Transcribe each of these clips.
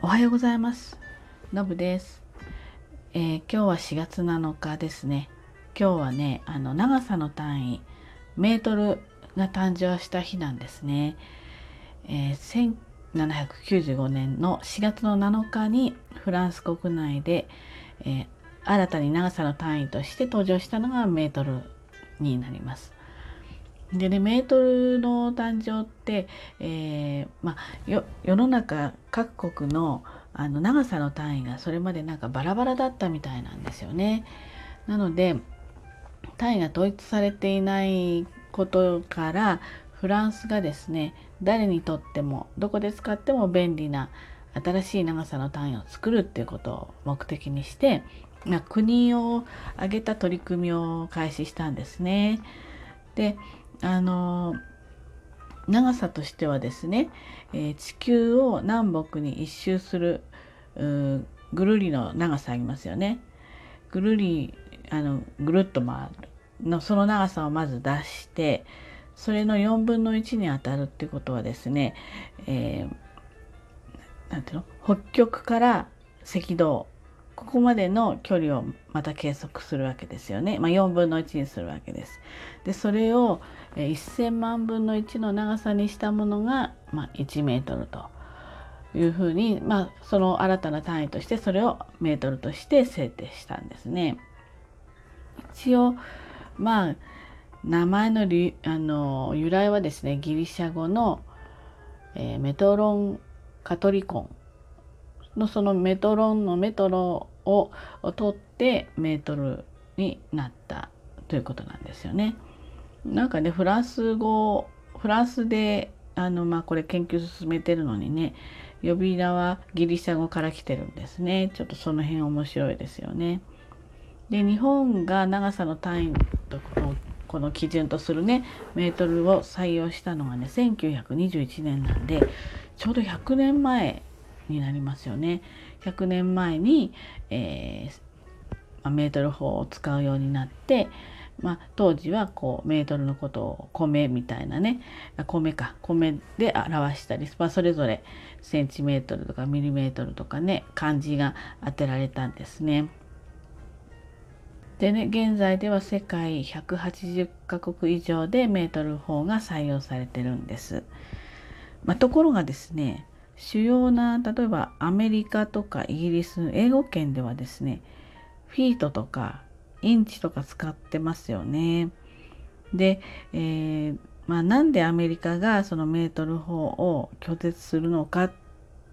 おはようございます。のぶです、えー今日は4月7日ですね。今日はね、あの長さの単位メートルが誕生した日なんですね。えー1795年の4月の7日にフランス国内で、えー新たに長さの単位として登場したのがメートルになります。でねメートルの誕生って、えーまあ、世の中各国のあの長さの単位がそれまでなんかバラバラだったみたいなんですよね。なので単位が統一されていないことからフランスがですね誰にとってもどこで使っても便利な新しい長さの単位を作るっていうことを目的にして、まあ、国を挙げた取り組みを開始したんですね。であの長さとしてはですね、えー地球を南北に一周するぐるりの長さありますよね。ぐるりあのぐるっと回るのその長さをまず出してそれの4分の1に当たるってことはですね、えーなんていうの？北極から赤道ここまでの距離をまた計測するわけですよね。まあ、4分の1にするわけです。でそれを1000万分の1の長さにしたものが、まあ、1メートルというふうに、まあ、その新たな単位としてそれをメートルとして制定したんですね。一応まあ名前のりあの由来はですねギリシャ語の、えーメトロンカトリコンのそのメトロンのメトロを取ってメートルになったということなんですよね。なんかねフランス語フランスであのまあこれ研究進めてるのにね呼び名はギリシャ語から来てるんですねちょっとその辺面白いですよね。で日本が長さの単位とこのこの基準とするねメートルを採用したのがね1921年なんでちょうど100年前になりますよね。100年前に、えーまメートル法を使うようになって、まあ、当時はこうメートルのことを米みたいなね米か米で表したり、まあ、それぞれセンチメートルとかミリメートルとかね漢字が当てられたんですね。でね現在では世界180カ国以上でメートル法が採用されてるんです。まあ、ところがですね主要な例えばアメリカとかイギリス英語圏ではですねフィートとかインチとか使ってますよね。で、えーまあ、なんでアメリカがそのメートル法を拒絶するのかっ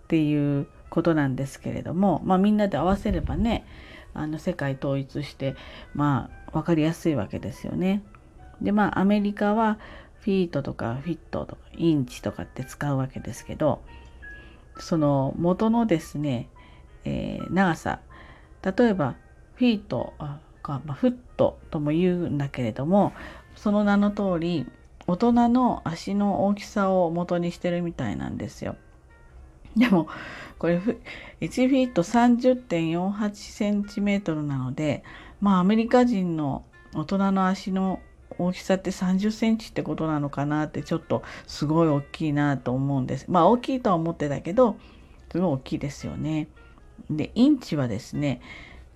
ていうことなんですけれども、まあ、みんなで合わせればねあの世界統一してまあ分かりやすいわけですよね。でまあアメリカはフィートとかフィットとかインチとかって使うわけですけどその元のですね、えー長さ例えばフィートあか、まあ、フットとも言うんだけれどもその名の通り大人の足の大きさを元にしてるみたいなんですよ。でもこれふ1フィート30.48センチメートルなのでまあアメリカ人の大人の足の大きさって30センチってことなのかなってちょっとすごい大きいなと思うんです。まあ大きいとは思ってたけどすごい大きいですよね。でインチはですね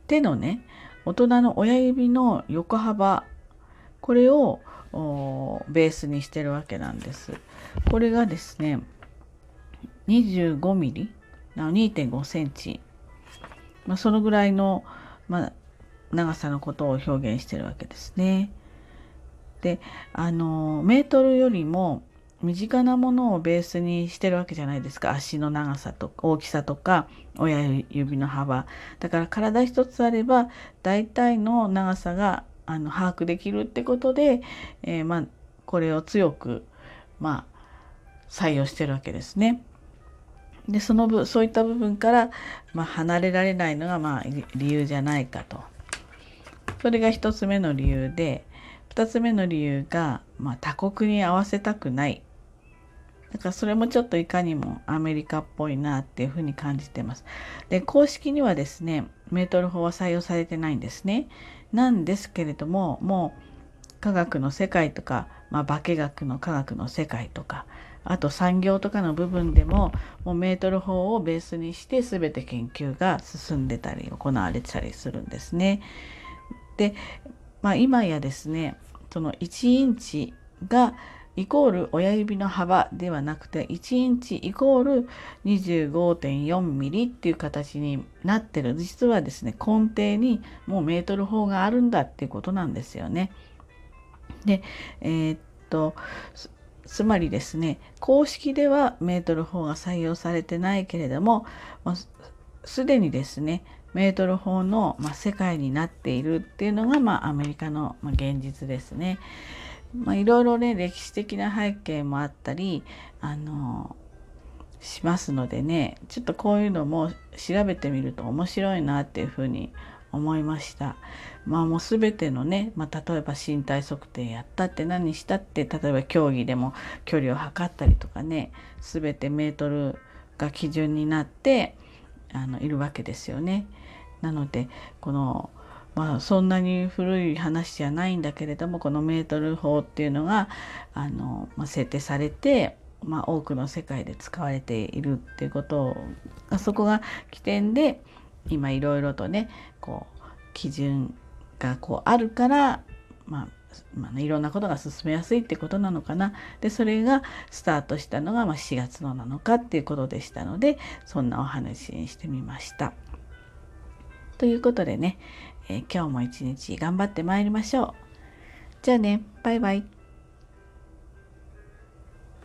手のね大人の親指の横幅これをベースにしてるわけなんです。これがですね25ミリ2.5センチ、まあ、そのぐらいの、まあ、長さのことを表現してるわけですね。であのメートルよりも身近なものをベースにしてるわけじゃないですか足の長さと大きさとか親指の幅だから体一つあれば大体の長さがあの把握できるってことで、えーまあ、これを強く、まあ、採用してるわけですね。でその分そういった部分から、まあ、離れられないのが、まあ、理由じゃないかと。それが一つ目の理由で二つ目の理由が、まあ、他国に合わせたくない。だからそれもちょっといかにもアメリカっぽいなっていうふうに感じてます。で公式にはですねメートル法は採用されてないんですね。なんですけれどももう科学の世界とか、まあ、化学の科学の世界とかあと産業とかの部分でももうメートル法をベースにして全て研究が進んでたり行われてたりするんですね。で、まあ、今やですねその1インチがイコール親指の幅ではなくて1インチイコール25.4ミリっていう形になってる実はですね根底にもうメートル法があるんだっていうことなんですよね。でえー、っとつまりですね公式ではメートル法が採用されてないけれどもすでにですねメートル法の、まあ、世界になっているっていうのが、まあ、アメリカの、まあ、現実ですね。まあ、いろいろね歴史的な背景もあったりあのしますのでねちょっとこういうのも調べてみると面白いなっていうふうに思いました。まあもう全てのね、まあ、例えば身体測定やったって何したって例えば競技でも距離を測ったりとかね全てメートルが基準になってあのいるわけですよね。なのでこのまあ、そんなに古い話じゃないんだけれどもこのメートル法っていうのがあの、まあ、設定されて、まあ、多くの世界で使われているっていうことがそこが起点で今いろいろとねこう基準がこうあるから、まあまあ、いろんなことが進めやすいってことなのかなでそれがスタートしたのが、まあ、4月の7日っていうことでしたのでそんなお話にしてみました。ということでね、えー、今日も一日頑張ってまいりましょう。じゃあね、バイバイ。